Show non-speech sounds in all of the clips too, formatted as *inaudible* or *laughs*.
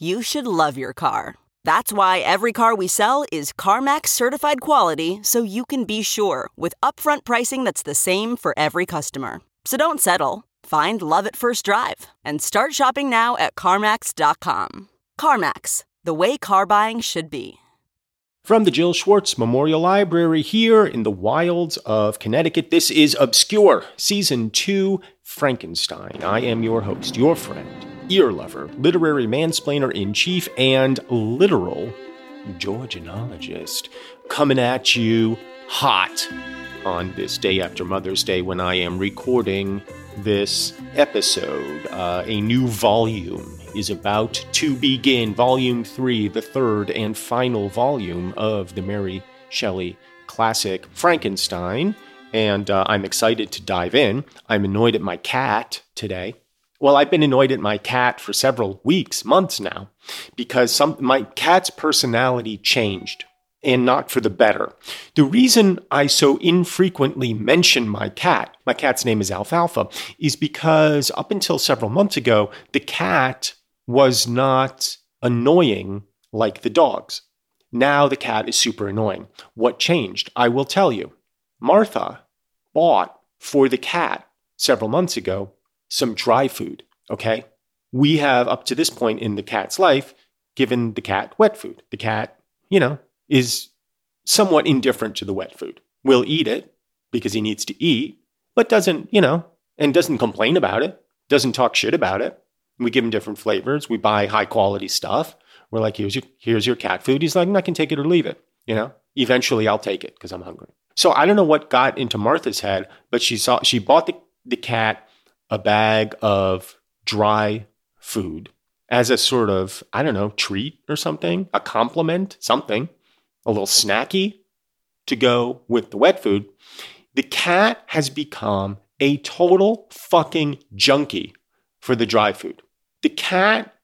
you should love your car. That's why every car we sell is CarMax certified quality so you can be sure with upfront pricing that's the same for every customer. So don't settle. Find love at first drive and start shopping now at CarMax.com. CarMax, the way car buying should be. From the Jill Schwartz Memorial Library here in the wilds of Connecticut, this is Obscure, Season 2 Frankenstein. I am your host, your friend, ear lover, literary mansplainer in chief, and literal Georgianologist, coming at you hot on this day after Mother's Day when I am recording this episode. Uh, a new volume is about to begin, Volume 3, the third and final volume of the Mary Shelley classic Frankenstein. And uh, I'm excited to dive in. I'm annoyed at my cat today. Well, I've been annoyed at my cat for several weeks, months now, because some my cat's personality changed and not for the better. The reason I so infrequently mention my cat, my cat's name is Alfalfa, is because up until several months ago, the cat was not annoying like the dogs. Now the cat is super annoying. What changed? I will tell you. Martha bought for the cat several months ago some dry food, okay? We have, up to this point in the cat's life, given the cat wet food. The cat, you know, is somewhat indifferent to the wet food. Will eat it because he needs to eat, but doesn't, you know, and doesn't complain about it, doesn't talk shit about it. We give him different flavors. We buy high quality stuff. We're like, here's your, here's your cat food. He's like, I can take it or leave it. You know, eventually I'll take it because I'm hungry. So I don't know what got into Martha's head, but she saw, she bought the, the cat a bag of dry food as a sort of, I don't know, treat or something, a compliment, something, a little snacky to go with the wet food. The cat has become a total fucking junkie for the dry food. The cat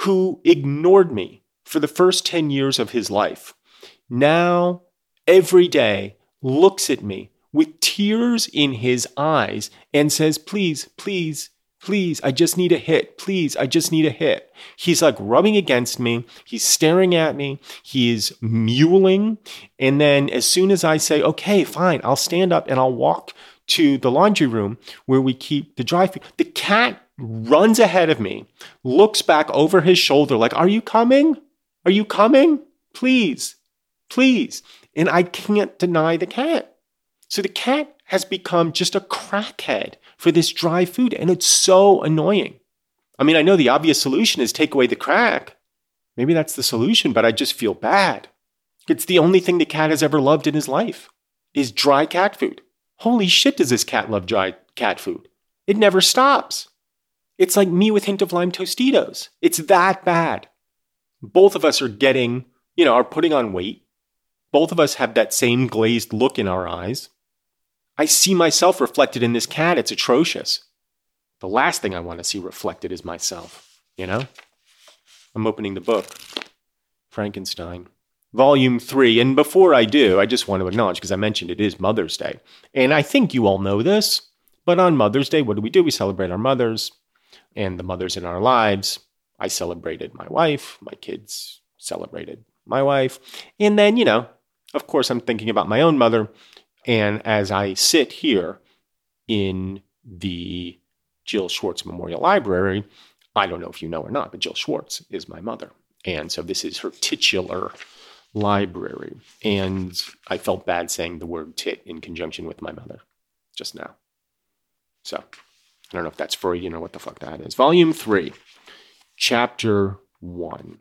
who ignored me for the first 10 years of his life now every day looks at me with tears in his eyes and says, Please, please, please, I just need a hit. Please, I just need a hit. He's like rubbing against me. He's staring at me. He is mewling. And then as soon as I say, Okay, fine, I'll stand up and I'll walk to the laundry room where we keep the dry food, the cat runs ahead of me, looks back over his shoulder like, Are you coming? Are you coming? Please, please. And I can't deny the cat. So the cat has become just a crackhead for this dry food, and it's so annoying. I mean, I know the obvious solution is take away the crack. Maybe that's the solution, but I just feel bad. It's the only thing the cat has ever loved in his life is dry cat food. Holy shit, does this cat love dry cat food? It never stops. It's like me with hint of lime Tostitos. It's that bad. Both of us are getting, you know, are putting on weight. Both of us have that same glazed look in our eyes. I see myself reflected in this cat. It's atrocious. The last thing I want to see reflected is myself, you know? I'm opening the book, Frankenstein. volume three. And before I do, I just want to acknowledge because I mentioned it is Mother's Day. And I think you all know this, but on Mother's Day, what do we do? We celebrate our mothers and the mothers in our lives. I celebrated my wife, my kids celebrated my wife. And then, you know, of course, I'm thinking about my own mother. And as I sit here in the Jill Schwartz Memorial Library, I don't know if you know or not, but Jill Schwartz is my mother. And so this is her titular library. And I felt bad saying the word tit in conjunction with my mother just now. So I don't know if that's Freudian or what the fuck that is. Volume three, chapter one.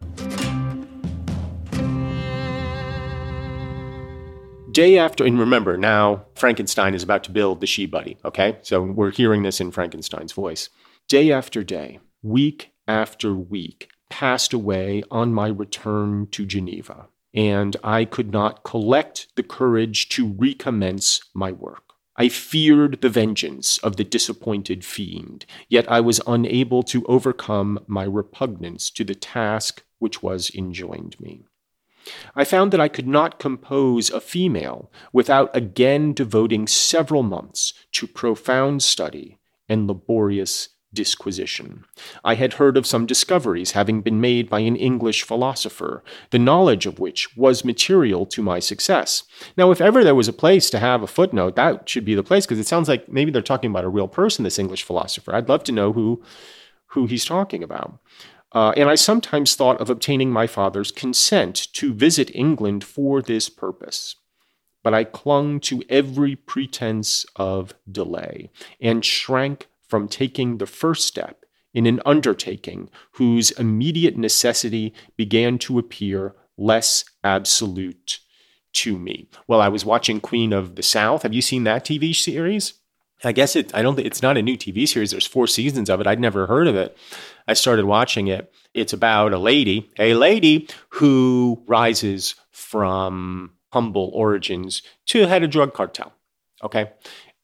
Day after, and remember now, Frankenstein is about to build the she buddy, okay? So we're hearing this in Frankenstein's voice. Day after day, week after week, passed away on my return to Geneva and I could not collect the courage to recommence my work. I feared the vengeance of the disappointed fiend, yet I was unable to overcome my repugnance to the task which was enjoined me. I found that I could not compose a female without again devoting several months to profound study and laborious disquisition. I had heard of some discoveries having been made by an English philosopher, the knowledge of which was material to my success. Now, if ever there was a place to have a footnote, that should be the place, because it sounds like maybe they're talking about a real person, this English philosopher. I'd love to know who, who he's talking about. Uh, and I sometimes thought of obtaining my father's consent to visit England for this purpose but I clung to every pretense of delay and shrank from taking the first step in an undertaking whose immediate necessity began to appear less absolute to me. Well, I was watching Queen of the South. Have you seen that TV series? I guess it I don't think it's not a new TV series. There's four seasons of it. I'd never heard of it. I started watching it. It's about a lady, a lady who rises from humble origins to head a drug cartel. Okay.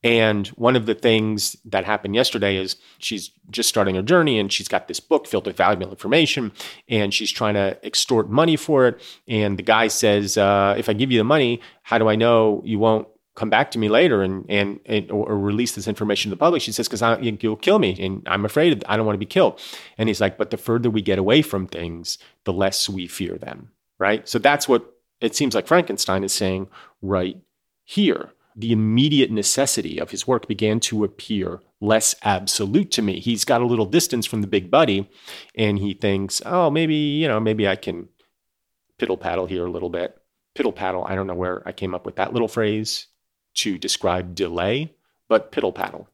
And one of the things that happened yesterday is she's just starting her journey and she's got this book filled with valuable information and she's trying to extort money for it. And the guy says, uh, If I give you the money, how do I know you won't come back to me later and, and, and or, release this information to the public? She says, Because you'll kill me and I'm afraid I don't want to be killed. And he's like, But the further we get away from things, the less we fear them. Right. So that's what it seems like Frankenstein is saying right here the immediate necessity of his work began to appear less absolute to me. He's got a little distance from the big buddy and he thinks, oh, maybe, you know, maybe I can piddle paddle here a little bit. Piddle paddle, I don't know where I came up with that little phrase to describe delay, but piddle paddle.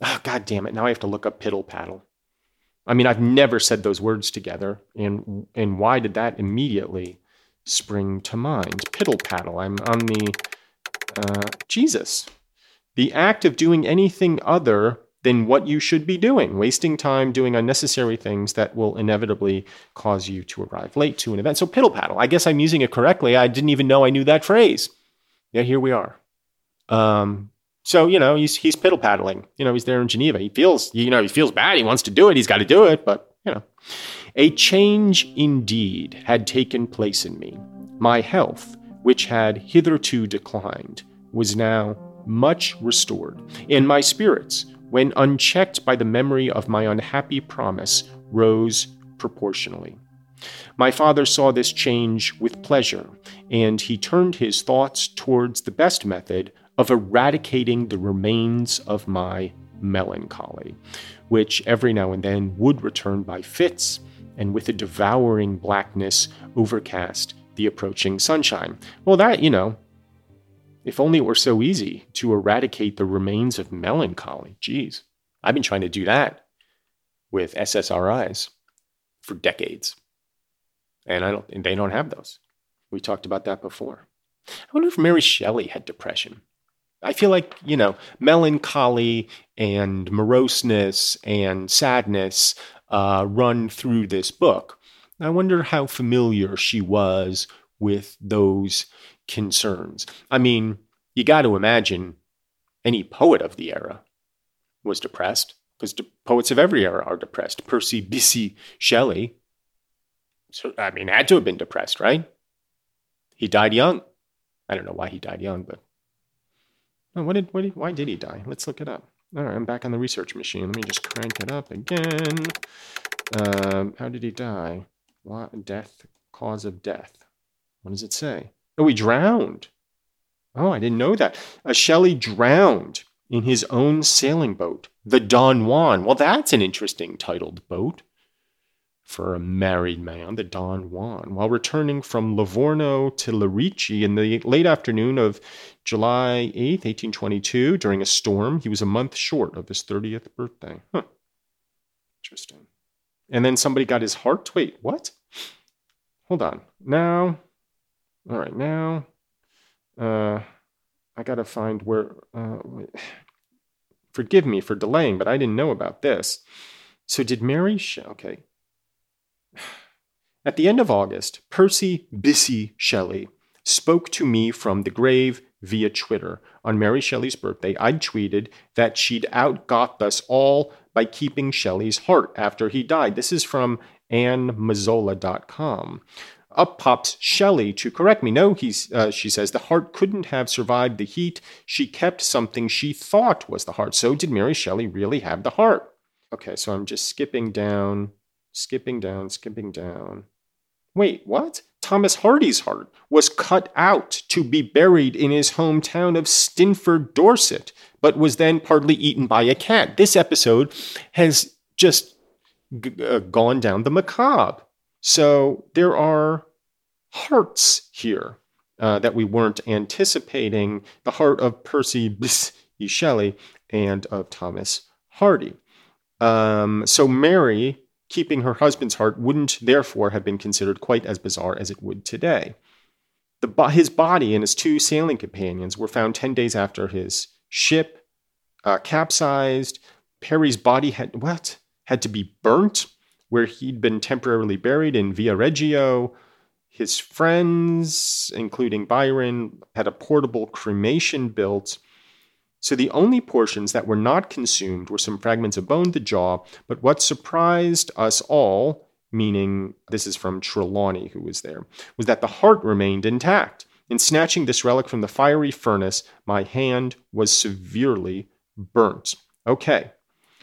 Oh, God damn it. Now I have to look up piddle paddle. I mean, I've never said those words together. And, and why did that immediately spring to mind? Piddle paddle. I'm on the uh, Jesus. The act of doing anything other than what you should be doing, wasting time doing unnecessary things that will inevitably cause you to arrive late to an event. So, piddle paddle. I guess I'm using it correctly. I didn't even know I knew that phrase. Yeah, here we are. Um, so you know he's he's piddle paddling. You know he's there in Geneva. He feels you know he feels bad. He wants to do it. He's got to do it. But you know, a change indeed had taken place in me. My health, which had hitherto declined, was now much restored, and my spirits, when unchecked by the memory of my unhappy promise, rose proportionally. My father saw this change with pleasure, and he turned his thoughts towards the best method of eradicating the remains of my melancholy, which every now and then would return by fits and with a devouring blackness overcast the approaching sunshine. Well, that, you know, if only it were so easy to eradicate the remains of melancholy. Geez, I've been trying to do that with SSRIs for decades. And I don't and they don't have those. We talked about that before. I wonder if Mary Shelley had depression. I feel like, you know, melancholy and moroseness and sadness uh, run through this book. I wonder how familiar she was with those concerns. I mean, you got to imagine any poet of the era was depressed because de- poets of every era are depressed. Percy Bysshe Shelley, so I mean, had to have been depressed, right? He died young. I don't know why he died young, but what did, what did why did he die? Let's look it up. All right, I'm back on the research machine. Let me just crank it up again. Um, how did he die? What death? Cause of death. What does it say? Oh, he drowned. Oh, I didn't know that. Uh, Shelley drowned in his own sailing boat, the Don Juan. Well, that's an interesting titled boat for a married man, the Don Juan, while returning from Livorno to Lerici in the late afternoon of July 8, 1822, during a storm. He was a month short of his 30th birthday. Huh. Interesting. And then somebody got his heart. Wait, what? Hold on. Now, all right, now uh, I got to find where. Uh, forgive me for delaying, but I didn't know about this. So did Mary? Sh- okay. At the end of August, Percy Bissy Shelley spoke to me from the grave via Twitter. On Mary Shelley's birthday, I'd tweeted that she'd outgot us all by keeping Shelley's heart after he died. This is from AnnaMazzola.com. Up pops Shelley to correct me. No, he's, uh, she says, the heart couldn't have survived the heat. She kept something she thought was the heart. So did Mary Shelley really have the heart? Okay, so I'm just skipping down, skipping down, skipping down. Wait, what? Thomas Hardy's heart was cut out to be buried in his hometown of Stinsford, Dorset, but was then partly eaten by a cat. This episode has just g- uh, gone down the macabre. So there are hearts here uh, that we weren't anticipating the heart of Percy B. Shelley and of Thomas Hardy. Um, so Mary, keeping her husband's heart, wouldn't therefore have been considered quite as bizarre as it would today. The, his body and his two sailing companions were found 10 days after his ship uh, capsized. Percy's body had what? Had to be burnt where he'd been temporarily buried in Viareggio. His friends, including Byron, had a portable cremation built. So the only portions that were not consumed were some fragments of bone, the jaw. But what surprised us all, meaning this is from Trelawny, who was there, was that the heart remained intact. In snatching this relic from the fiery furnace, my hand was severely burnt. Okay,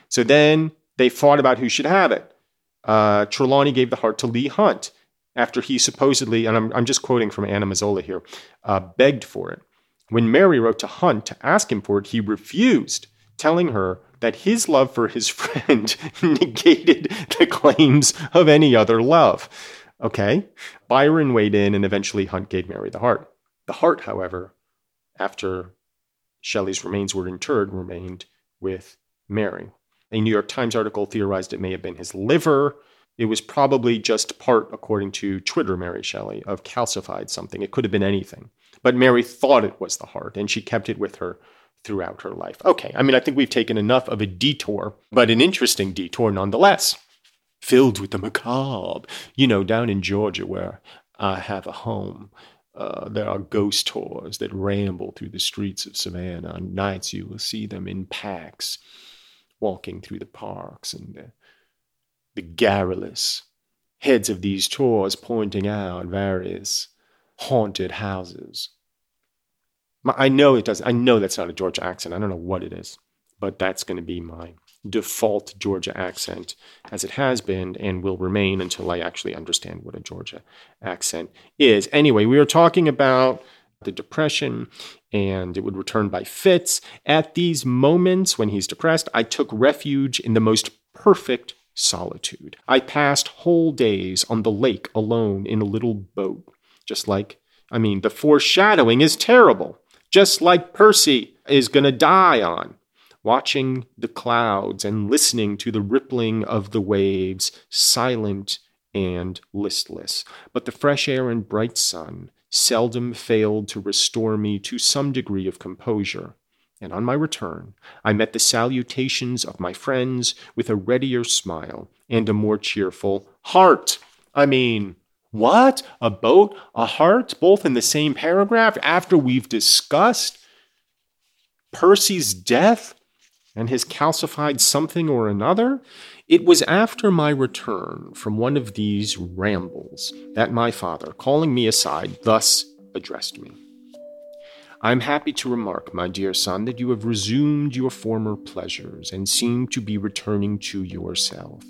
so then they fought about who should have it uh, Trelawny gave the heart to Leigh Hunt after he supposedly, and I'm, I'm just quoting from Anna Mazzola here, uh, begged for it. When Mary wrote to Hunt to ask him for it, he refused, telling her that his love for his *laughs* friend negated the claims of any other love. Okay? Byron weighed in, and eventually Hunt gave Mary the heart. The heart, however, after Shelley's remains were interred, remained with Mary. A New York Times article theorized it may have been his liver. It was probably just part, according to Twitter Mary Shelley, of calcified something. It could have been anything. But Mary thought it was the heart, and she kept it with her throughout her life. Okay, I mean, I think we've taken enough of a detour, but an interesting detour nonetheless. Filled with the macabre. You know, down in Georgia where I have a home, uh, there are ghost tours that ramble through the streets of Savannah. On nights, you will see them in packs walking through the parks and the, the garrulous heads of these tours pointing out various haunted houses. I know it does. I know that's not a Georgia accent. I don't know what it is, but that's going to be my default Georgia accent, as it has been and will remain until I actually understand what a Georgia accent is. Anyway, we are talking about the depression and it would return by fits. At these moments when he's depressed, I took refuge in the most perfect solitude. I passed whole days on the lake alone in a little boat, just like, I mean, the foreshadowing is terrible, just like Percy is going to die on. Watching the clouds and listening to the rippling of the waves, silent and listless. But the fresh air and bright sun seldom failed to restore me to some degree of composure. And on my return, I met the salutations of my friends with a readier smile and a more cheerful heart. I mean, what? A boat, a heart, both in the same paragraph after we've discussed Percy's death and his calcified something or another? It was after my return from one of these rambles that my father, calling me aside, thus addressed me. I am happy to remark, my dear son, that you have resumed your former pleasures and seem to be returning to yourself,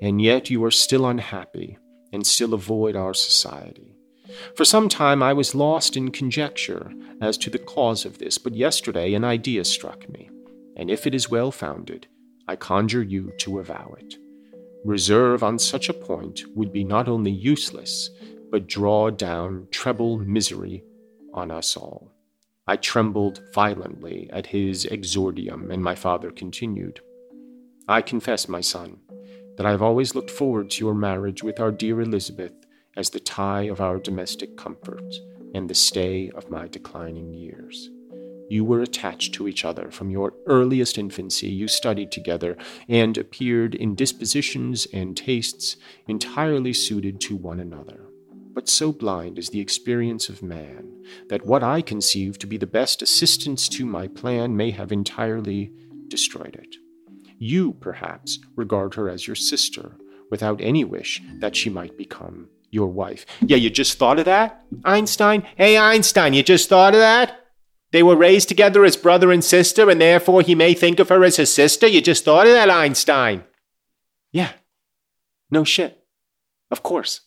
and yet you are still unhappy and still avoid our society. For some time I was lost in conjecture as to the cause of this, but yesterday an idea struck me, and if it is well founded, I conjure you to avow it. Reserve on such a point would be not only useless, but draw down treble misery on us all. I trembled violently at his exordium, and my father continued I confess, my son, that I have always looked forward to your marriage with our dear Elizabeth as the tie of our domestic comfort and the stay of my declining years. You were attached to each other from your earliest infancy. You studied together and appeared in dispositions and tastes entirely suited to one another but so blind is the experience of man that what I conceive to be the best assistance to my plan may have entirely destroyed it. You, perhaps, regard her as your sister, without any wish that she might become your wife. Yeah, you just thought of that, Einstein? Hey, Einstein, you just thought of that? They were raised together as brother and sister, and therefore he may think of her as his sister? You just thought of that, Einstein? Yeah. No shit. Of course.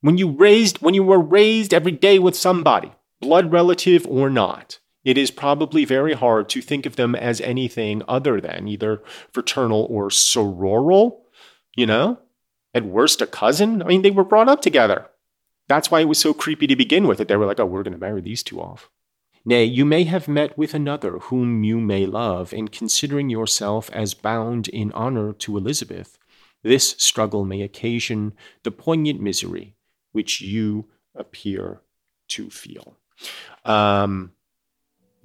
When you raised when you were raised every day with somebody, blood relative or not, it is probably very hard to think of them as anything other than either fraternal or sororal, you know? At worst a cousin. I mean, they were brought up together. That's why it was so creepy to begin with that they were like, "Oh, we're going to marry these two off." Nay, you may have met with another whom you may love, and considering yourself as bound in honor to Elizabeth, this struggle may occasion the poignant misery which you appear to feel. Um,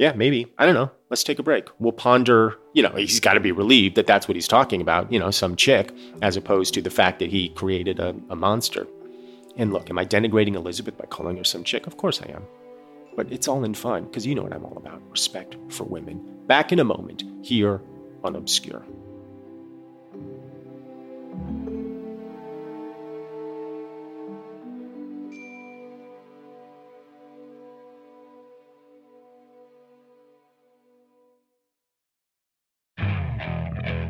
yeah, maybe. I don't know. Let's take a break. We'll ponder, you know, he's got to be relieved that that's what he's talking about, you know, some chick, as opposed to the fact that he created a, a monster. And look, am I denigrating Elizabeth by calling her some chick? Of course I am. But it's all in fun, because you know what I'm all about respect for women. Back in a moment, here on Obscure.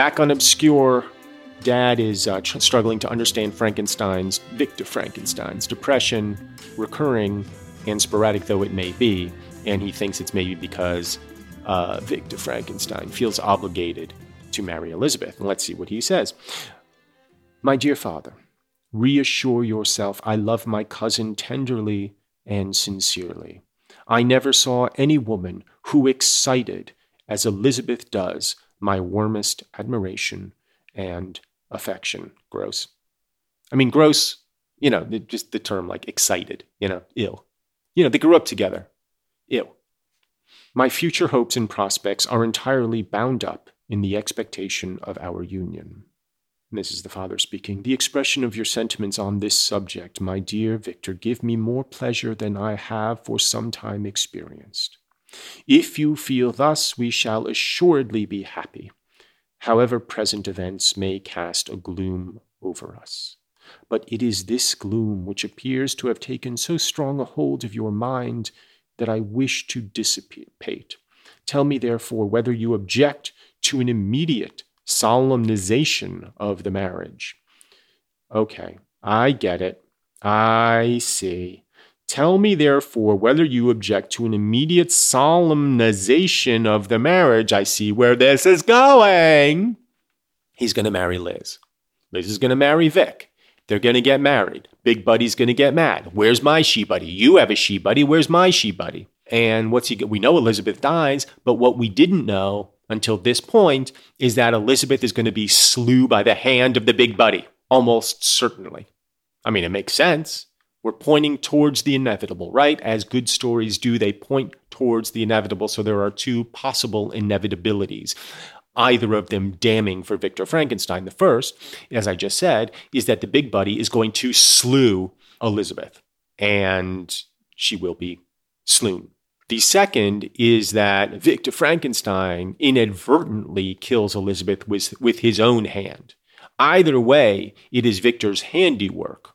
Back on Obscure, Dad is uh, tr- struggling to understand Frankenstein's, Victor Frankenstein's depression, recurring and sporadic though it may be, and he thinks it's maybe because uh, Victor Frankenstein feels obligated to marry Elizabeth. And let's see what he says. My dear father, reassure yourself I love my cousin tenderly and sincerely. I never saw any woman who excited as Elizabeth does my warmest admiration and affection. Gross. I mean, gross, you know, just the term like excited, you know, ill. You know, they grew up together. Ill. My future hopes and prospects are entirely bound up in the expectation of our union. this is the father speaking, the expression of your sentiments on this subject, my dear Victor, give me more pleasure than I have for some time experienced. If you feel thus, we shall assuredly be happy, however present events may cast a gloom over us. But it is this gloom which appears to have taken so strong a hold of your mind that I wish to dissipate. Tell me, therefore, whether you object to an immediate solemnization of the marriage. Okay, I get it. I see. Tell me, therefore, whether you object to an immediate solemnization of the marriage. I see where this is going. He's going to marry Liz. Liz is going to marry Vic. They're going to get married. Big Buddy's going to get mad. Where's my she buddy? You have a she buddy. Where's my she buddy? And what's he? We know Elizabeth dies, but what we didn't know until this point is that Elizabeth is going to be slew by the hand of the big buddy, almost certainly. I mean, it makes sense. We're pointing towards the inevitable, right? As good stories do, they point towards the inevitable. So there are two possible inevitabilities, either of them damning for Victor Frankenstein. The first, as I just said, is that the big buddy is going to slew Elizabeth, and she will be slain the second is that Victor Frankenstein inadvertently kills Elizabeth with, with his own hand. Either way, it is Victor's handiwork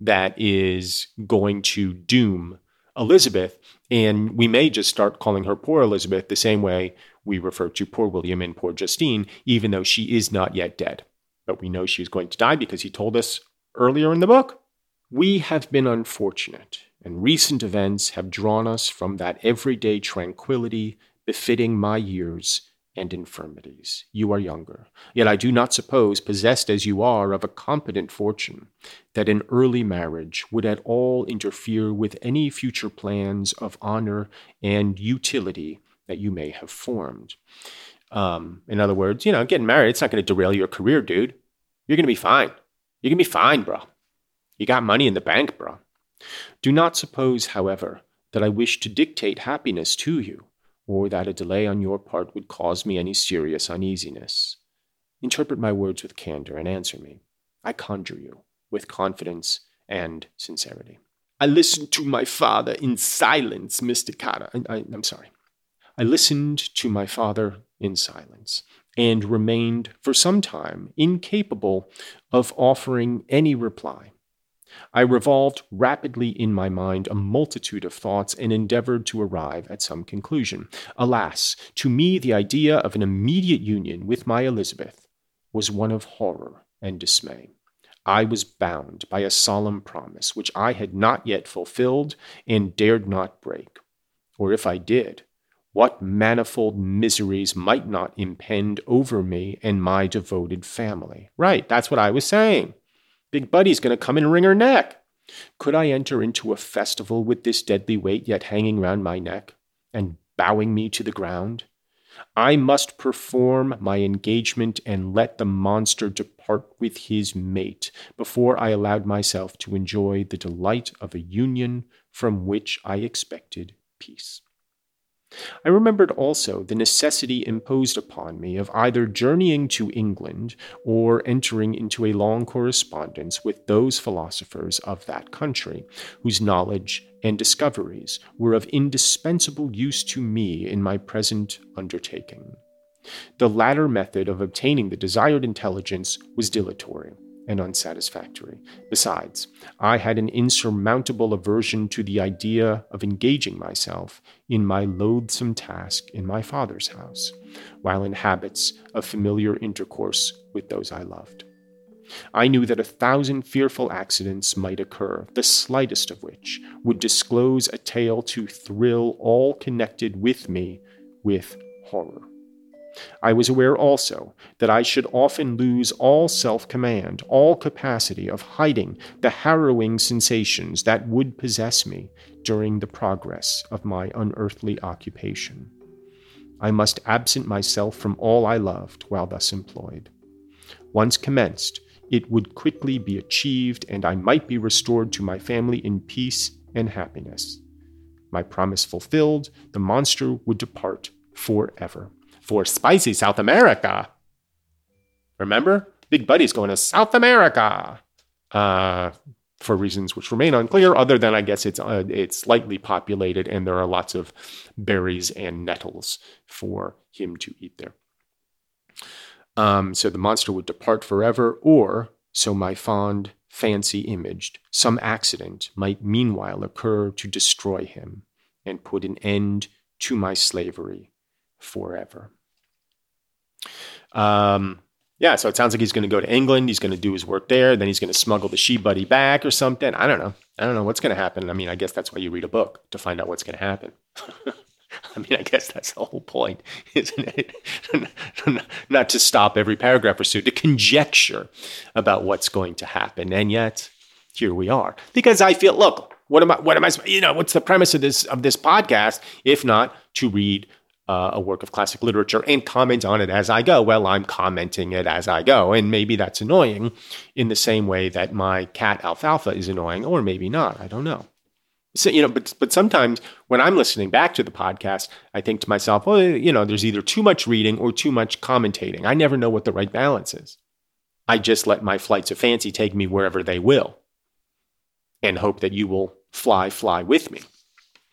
that is going to doom Elizabeth. And we may just start calling her poor Elizabeth the same way we refer to poor William and poor Justine, even though she is not yet dead. But we know she's going to die because he told us earlier in the book. We have been unfortunate and recent events have drawn us from that everyday tranquility befitting my years and infirmities. You are younger, yet I do not suppose, possessed as you are of a competent fortune, that an early marriage would at all interfere with any future plans of honor and utility that you may have formed. Um, in other words, you know, getting married, it's not going to derail your career, dude. You're going to be fine. You're going to be fine, bro. You got money in the bank, bro. Do not suppose, however, that I wish to dictate happiness to you, or that a delay on your part would cause me any serious uneasiness. Interpret my words with candor and answer me. I conjure you, with confidence and sincerity. I listened to my father in silence, Mr. Carter. I, I, I'm sorry. I listened to my father in silence and remained for some time incapable of offering any reply. I revolved rapidly in my mind a multitude of thoughts and endeavored to arrive at some conclusion. Alas, to me, the idea of an immediate union with my Elizabeth was one of horror and dismay. I was bound by a solemn promise which I had not yet fulfilled and dared not break. Or if I did, what manifold miseries might not impend over me and my devoted family? Right, that's what I was saying. Big Buddy's going to come and wring her neck. Could I enter into a festival with this deadly weight yet hanging round my neck and bowing me to the ground? I must perform my engagement and let the monster depart with his mate before I allowed myself to enjoy the delight of a union from which I expected peace. I remembered also the necessity imposed upon me of either journeying to England or entering into a long correspondence with those philosophers of that country, whose knowledge and discoveries were of indispensable use to me in my present undertaking. The latter method of obtaining the desired intelligence was dilatory and unsatisfactory. Besides, I had an insurmountable aversion to the idea of engaging myself in my loathsome task in my father's house, while in habits of familiar intercourse with those I loved. I knew that a thousand fearful accidents might occur, the slightest of which would disclose a tale to thrill all connected with me with horror. I was aware also that I should often lose all self command, all capacity of hiding the harrowing sensations that would possess me during the progress of my unearthly occupation. I must absent myself from all I loved while thus employed. Once commenced, it would quickly be achieved, and I might be restored to my family in peace and happiness. My promise fulfilled, the monster would depart forever for spicy South America. Remember? Big Buddy's going to South America uh, for reasons which remain unclear, other than I guess it's uh, it's lightly populated and there are lots of berries and nettles for him to eat there. Um, so the monster would depart forever, or so my fond fancy imaged, some accident might meanwhile occur to destroy him and put an end to my slavery forever. Um, yeah, so it sounds like he's going to go to England. He's going to do his work there. Then he's going to smuggle the she buddy back or something. I don't know. I don't know what's going to happen. I mean, I guess that's why you read a book to find out what's going to happen. *laughs* I mean, I guess that's the whole point, *laughs* isn't it? *laughs* Not to stop every paragraph or so, to conjecture about what's going to happen. And yet, here we are. Because I feel, look, what am I? What am I? You know, what's the premise of this of this podcast? If not to read uh, a work of classic literature and comment on it as I go. Well, I'm commenting it as I go, and maybe that's annoying, in the same way that my cat Alfalfa is annoying, or maybe not. I don't know. So, you know, but but sometimes when I'm listening back to the podcast, I think to myself, well, you know, there's either too much reading or too much commentating. I never know what the right balance is. I just let my flights of fancy take me wherever they will, and hope that you will fly, fly with me.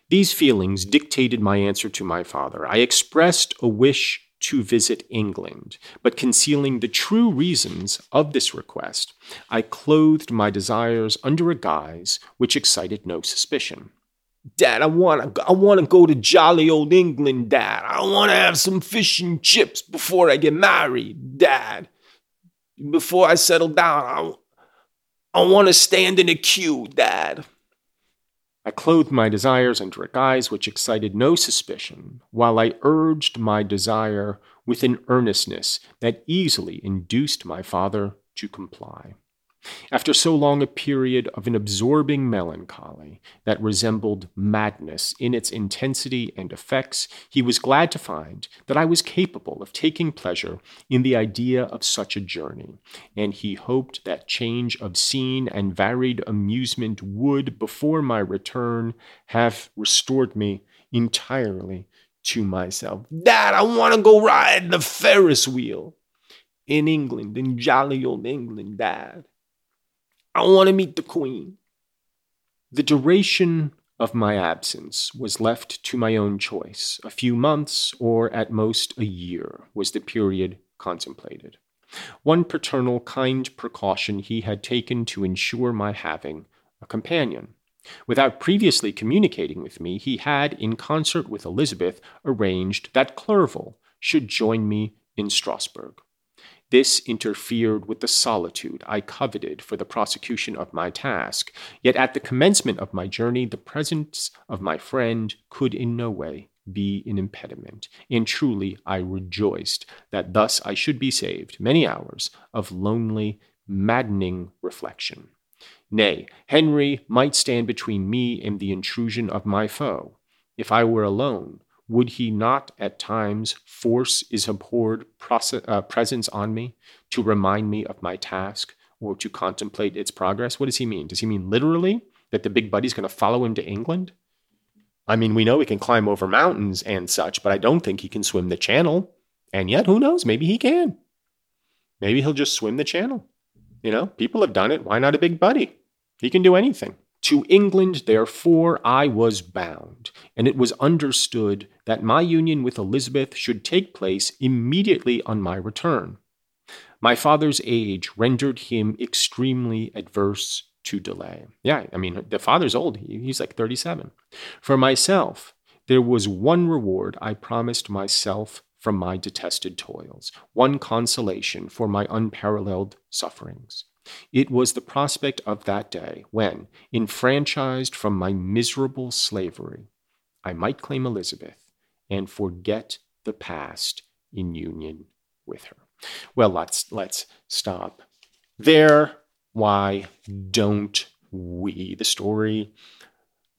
These feelings dictated my answer to my father. I expressed a wish to visit England, but concealing the true reasons of this request, I clothed my desires under a guise which excited no suspicion. Dad, I want to I want to go to jolly old England, Dad. I want to have some fish and chips before I get married, Dad. Before I settle down, I, I want to stand in a queue, Dad. I clothed my desires under a guise which excited no suspicion, while I urged my desire with an earnestness that easily induced my father to comply. After so long a period of an absorbing melancholy that resembled madness in its intensity and effects, he was glad to find that I was capable of taking pleasure in the idea of such a journey, and he hoped that change of scene and varied amusement would, before my return, have restored me entirely to myself. Dad, I want to go ride the Ferris wheel in England, in jolly old England, Dad. I want to meet the Queen. The duration of my absence was left to my own choice. A few months, or at most a year, was the period contemplated. One paternal kind precaution he had taken to ensure my having a companion. Without previously communicating with me, he had, in concert with Elizabeth, arranged that Clerval should join me in Strasbourg. This interfered with the solitude I coveted for the prosecution of my task. Yet at the commencement of my journey, the presence of my friend could in no way be an impediment. And truly I rejoiced that thus I should be saved many hours of lonely, maddening reflection. Nay, Henry might stand between me and the intrusion of my foe. If I were alone, would he not at times force his abhorred uh, presence on me to remind me of my task or to contemplate its progress? What does he mean? Does he mean literally that the big buddy's going to follow him to England? I mean, we know he can climb over mountains and such, but I don't think he can swim the channel. And yet, who knows? Maybe he can. Maybe he'll just swim the channel. You know, people have done it. Why not a big buddy? He can do anything. To England, therefore, I was bound, and it was understood that my union with Elizabeth should take place immediately on my return. My father's age rendered him extremely adverse to delay. Yeah, I mean, the father's old, he's like 37. For myself, there was one reward I promised myself from my detested toils, one consolation for my unparalleled sufferings. It was the prospect of that day when, enfranchised from my miserable slavery, I might claim Elizabeth and forget the past in union with her. Well, let's let's stop there. Why don't we? The story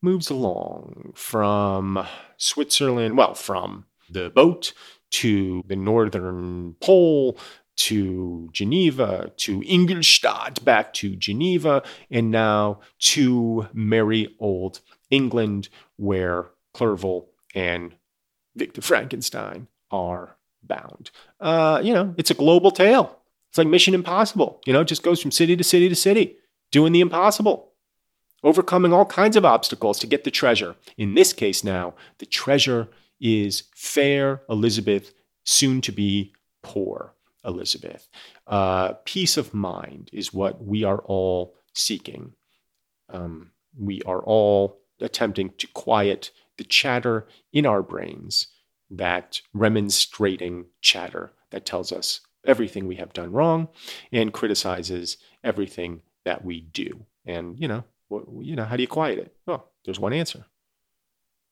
moves along from Switzerland, well, from the boat to the northern pole to Geneva, to Ingolstadt, back to Geneva, and now to merry old England, where Clerval and Victor Frankenstein are bound. Uh, you know, it's a global tale. It's like Mission Impossible. You know, it just goes from city to city to city, doing the impossible, overcoming all kinds of obstacles to get the treasure. In this case, now, the treasure is fair Elizabeth, soon to be poor Elizabeth. Uh, peace of mind is what we are all seeking. Um, we are all attempting to quiet the chatter in our brains, that remonstrating chatter that tells us everything we have done wrong and criticizes everything that we do. And, you know, you know, how do you quiet it? Well, there's one answer.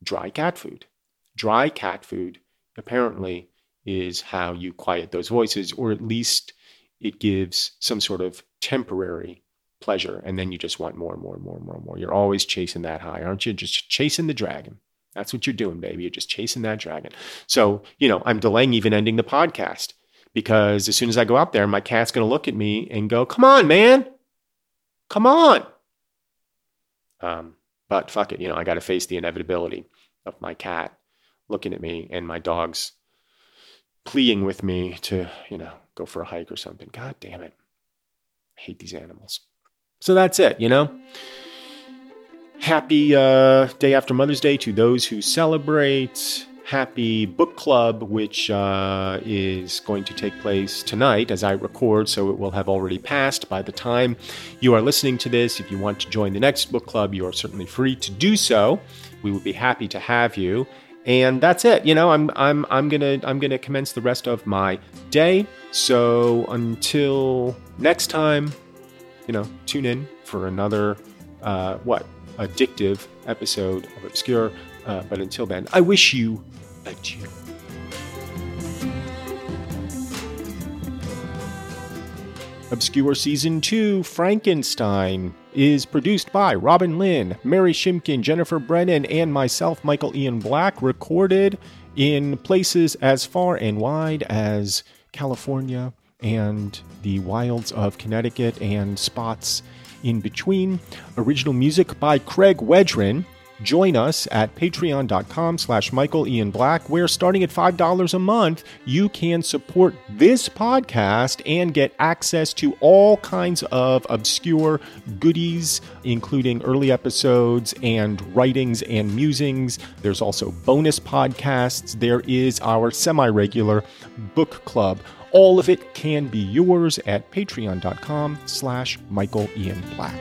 Dry cat food. Dry cat food apparently is how you quiet those voices, or at least it gives some sort of temporary pleasure. And then you just want more and more and more and more and more. You're always chasing that high, aren't you? Just chasing the dragon. That's what you're doing, baby. You're just chasing that dragon. So, you know, I'm delaying even ending the podcast because as soon as I go out there, my cat's going to look at me and go, come on, man. Come on. Um, but fuck it. You know, I got to face the inevitability of my cat looking at me and my dog's pleading with me to, you know, go for a hike or something. God damn it. I hate these animals. So that's it, you know? Happy uh, day after Mother's Day to those who celebrate. Happy book club, which uh, is going to take place tonight as I record, so it will have already passed by the time you are listening to this. If you want to join the next book club, you are certainly free to do so. We would be happy to have you. And that's it. You know, I'm I'm I'm gonna I'm gonna commence the rest of my day. So until next time, you know, tune in for another uh, what addictive episode of Obscure. Uh, but until then, I wish you adieu. Obscure Season 2 Frankenstein is produced by Robin Lynn, Mary Shimkin, Jennifer Brennan, and myself, Michael Ian Black, recorded in places as far and wide as California and the wilds of Connecticut and spots in between. Original music by Craig Wedren. Join us at patreon.com slash Michael Ian Black, where starting at $5 a month, you can support this podcast and get access to all kinds of obscure goodies, including early episodes and writings and musings. There's also bonus podcasts. There is our semi regular book club. All of it can be yours at patreon.com slash Michael Ian Black.